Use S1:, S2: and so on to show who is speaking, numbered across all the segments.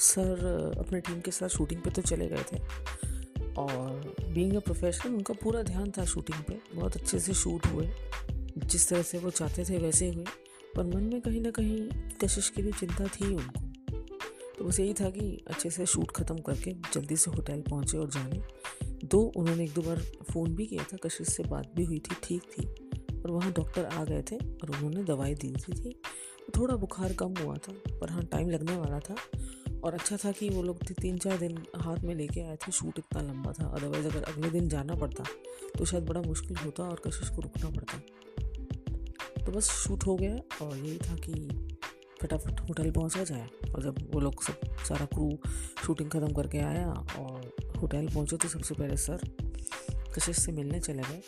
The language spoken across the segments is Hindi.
S1: सर अपने टीम के साथ शूटिंग पे तो चले गए थे। और बीइंग अ प्रोफेशनल उनका पूरा ध्यान था शूटिंग पे। बहुत अच्छे से शूट हुए। जिस तरह से वो चाहते थे वैसे हुए। पर मन में कहीं ना कहीं कशिश की भी चिंता थी उनको। तो बस यही था कि अच्छे से शूट ख़त्म करके जल्दी से होटल पहुँचे और जाने। दो उन्होंने एक दो बार फ़ोन भी किया था। कशिश से बात भी हुई थी ठीक थी। और वहाँ डॉक्टर आ गए थे और उन्होंने दवाई दी थी, थी। थोड़ा बुखार कम हुआ था पर हाँ टाइम लगने वाला था। और अच्छा था कि वो लोग तीन चार दिन हाथ में लेके आए थे। शूट इतना लंबा था अदरवाइज़ अगर अगले दिन जाना पड़ता तो शायद बड़ा मुश्किल होता और कशिश को रुकना पड़ता। तो बस शूट हो गया और यही था कि फटाफट होटल पहुँचा जाए और जब वो लोग सब सारा क्रू शूटिंग ख़त्म करके आया और होटल पहुँचे तो सबसे पहले सर कशिश से मिलने चले गए।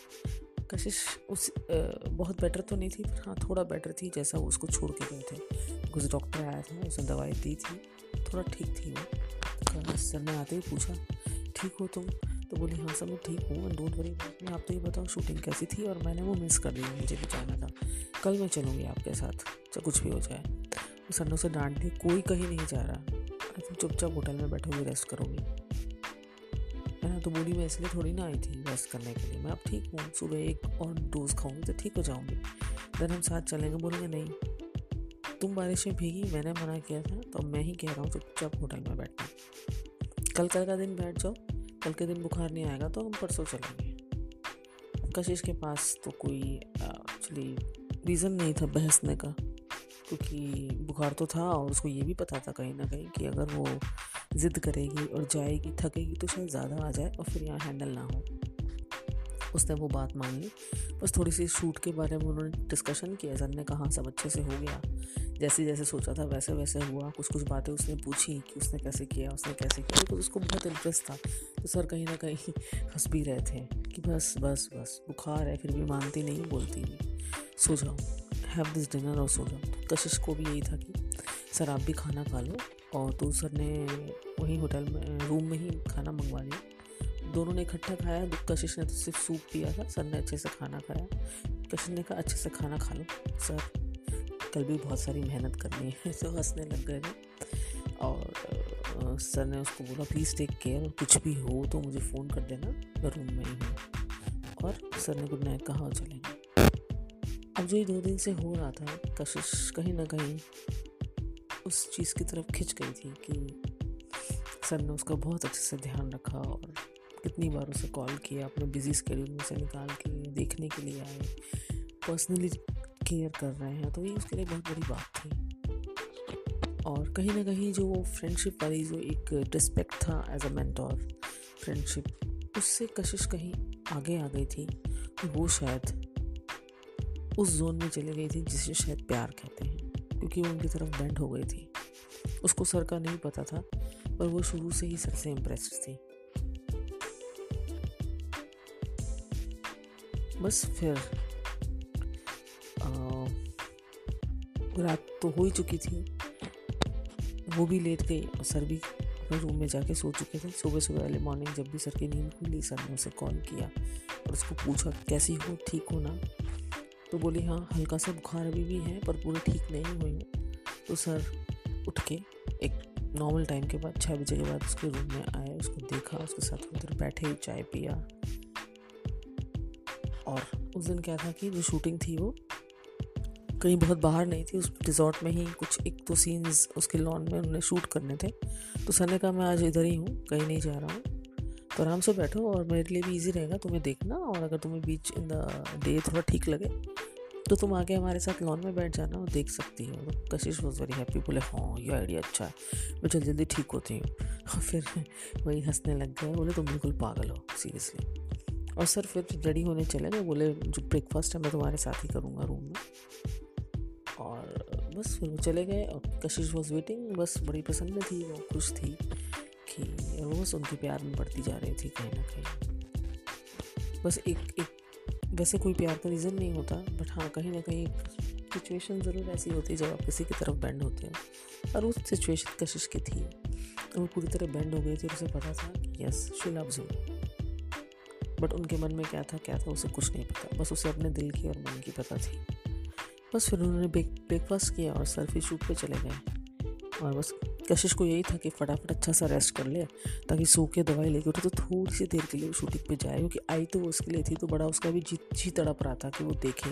S1: कशिश उस बहुत बेटर तो नहीं थी, पर हाँ थोड़ा बेटर थी जैसा वो उसको छोड़ के गए थे। कुछ डॉक्टर आया था, उसने दवाई दी थी। थोड़ा ठीक थी वो। तो सर ने आते ही पूछा, ठीक हो तुम? तो बोली हाँ सब ठीक हूँ डोंट वरी मैं आप तो ये बताओ शूटिंग कैसी थी और मैंने वो मिस कर दी मुझे भी जाना था। कल मैं चलूँगी आपके साथ, चाहे कुछ भी हो जाए। तो सर ने उसे डांट दी, कोई कहीं नहीं जा रहा। अरे तुम चुपचाप होटल में बैठोगी रेस्ट करोगी। है ना तो बोली, मैं इसलिए थोड़ी ना आई थी रेस्ट करने के लिए। मैं अब ठीक हूँ, सुबह एक और डोज खाऊँगी तो ठीक हो जाऊँगी। देन हम साथ चलेंगे, बोलेंगे, नहीं। तुम बारिश में भीगी, मैंने मना किया था तो मैं ही कह रहा हूँ, चुपचाप होटल में बैठना। कल कल का दिन बैठ जाओ, कल के दिन बुखार नहीं आएगा तो हम परसों चलेंगे। कशिश के पास तो कोई एक्चुअली रीज़न नहीं था बहसने का, क्योंकि बुखार तो था और उसको ये भी पता था कहीं ना कहीं कि अगर वो ज़िद करेगी और जाएगी, थकेगी तो शायद ज़्यादा आ जाए और फिर यहाँ हैंडल ना हो। उसने वो बात मान ली। बस थोड़ी सी शूट के बारे में उन्होंने डिस्कशन किया। सर ने कहा, सब अच्छे से हो गया। जैसे जैसे सोचा था वैसे वैसे हुआ। कुछ कुछ बातें उसने पूछी कि उसने कैसे किया, उसने कैसे किया। तो उसको बहुत इंटरेस्ट था। तो सर कहीं ना कहीं हंस भी रहे थे कि बस बस बस। बुखार है, फिर भी मानती नहीं, बोलती नहीं। सो जाओ। हैव दिस डिनर और सो जाओ। कशिश को भी यही था कि, सर, आप भी खाना खा लो। और तो सर ने वहीं होटल में, रूम में ही खाना मंगवा लिया। दोनों ने इकट्ठा खाया, कशिश ने तो सिर्फ़ सूप पिया था, सर ने अच्छे से खाना खाया। कशिश ने कहा, अच्छे से खाना खा लो, सर। कल भी बहुत सारी मेहनत करनी है। तो हंसने लग गए थे। और सर ने उसको बोला प्लीज़ टेक केयर कुछ भी हो तो मुझे फ़ोन कर देना, मैं रूम में ही हूँ। और सर ने गुड नाइट कहा चलेंगे अब जो ये दो दिन से हो रहा था, कशिश कहीं ना कहीं उस चीज़ की तरफ़ खिंच गई थी कि सर ने उसका बहुत अच्छे से ध्यान रखा और कितनी बार उसे कॉल किया, अपने बिज़ी स्केड्यूल में से निकाल के देखने के लिए आए पर्सनली केयर कर रहे हैं तो ये उसके लिए बहुत बड़ी बात थी। और कहीं ना कहीं जो फ्रेंडशिप वाली जो एक रिस्पेक्ट था एज अ मेंटोर फ्रेंडशिप उससे कशिश कहीं आगे आ गई थी वो शायद उस जोन में चली गई थी जिसे शायद प्यार कहते हैं, क्योंकि वो उनकी तरफ़ बेंड हो गई थी। उसको सर का नहीं पता था, पर वो शुरू से ही सर से इम्प्रेस्ड थी। बस फिर रात तो हो ही चुकी थी। वो भी लेट गई और सर भी अपने रूम में जाके सो चुके थे। सुबह सुबह वाले मॉर्निंग जब भी सर की नींद खुली, सर ने उसे कॉल किया और उसको पूछा, कैसी हो? ठीक हो ना? तो बोली हाँ हल्का सा बुखार अभी भी है, पर पूरे ठीक नहीं हुई तो सर उठ के एक नॉर्मल टाइम के बाद छः बजे के बाद उसके रूम में आए, उसको देखा, उसके साथ उधर बैठे, चाय पिया। और उस दिन क्या था कि जो शूटिंग थी वो कहीं बहुत बाहर नहीं थी, उस रिजॉर्ट में ही कुछ एक तो सीन्स उसके लॉन में उन्होंने शूट करने थे। तो सर ने कहा मैं आज इधर ही हूँ, कहीं नहीं जा रहा हूँ। तो आराम से बैठो और मेरे लिए भी इजी रहेगा, तुम्हें देखना और अगर तुम्हें बीच इन द डे थोड़ा ठीक लगे तो तुम आके हमारे साथ लॉन में बैठ जाना और देख सकती हो। तो कशिश वॉज़ वेरी हैप्पी बोले हाँ ये आइडिया अच्छा है। मैं जल्दी जल्दी ठीक होती हूँ। फिर वही हंसने लग गए बोले, तुम बिल्कुल पागल हो सीरियसली और सर फिर रेडी होने चले मैं बोले, जो ब्रेकफास्ट है, मैं तुम्हारे साथ ही करूँगा रूम में। और बस फिर वो चले गए और कशिश वॉज़ वेटिंग बस बड़ी पसंद थी, वो खुश थी कि वो बस उनके प्यार में बढ़ती जा रही थी कहीं ना कहीं। बस एक एक, वैसे कोई प्यार का रीज़न नहीं होता बट हाँ कहीं ना कहीं सिचुएशन ज़रूर ऐसी होती है जब आप किसी की तरफ़ बैंड होते हैं। और उस सिचुएशन कशिश की थी। वो पूरी तरह बैंड हो गई थी और उसे पता था कि yes she loves you but उनके मन में क्या था क्या था, उसे कुछ नहीं पता। बस उसे अपने दिल की और मन की पता थी। बस फिर उन्होंने ब्रेकफास्ट किया और सेल्फी शूट पे चले गए। और बस कशिश को यही था कि फटाफट अच्छा सा रेस्ट कर ले, ताकि सूखे दवाई लेके उठे। तो थोड़ी सी देर के लिए वो शूटिंग पे जाए, क्योंकि आई तो वो उसके लिए थी तो बड़ा उसका भी जी जी तड़प रहा था कि वो देखे।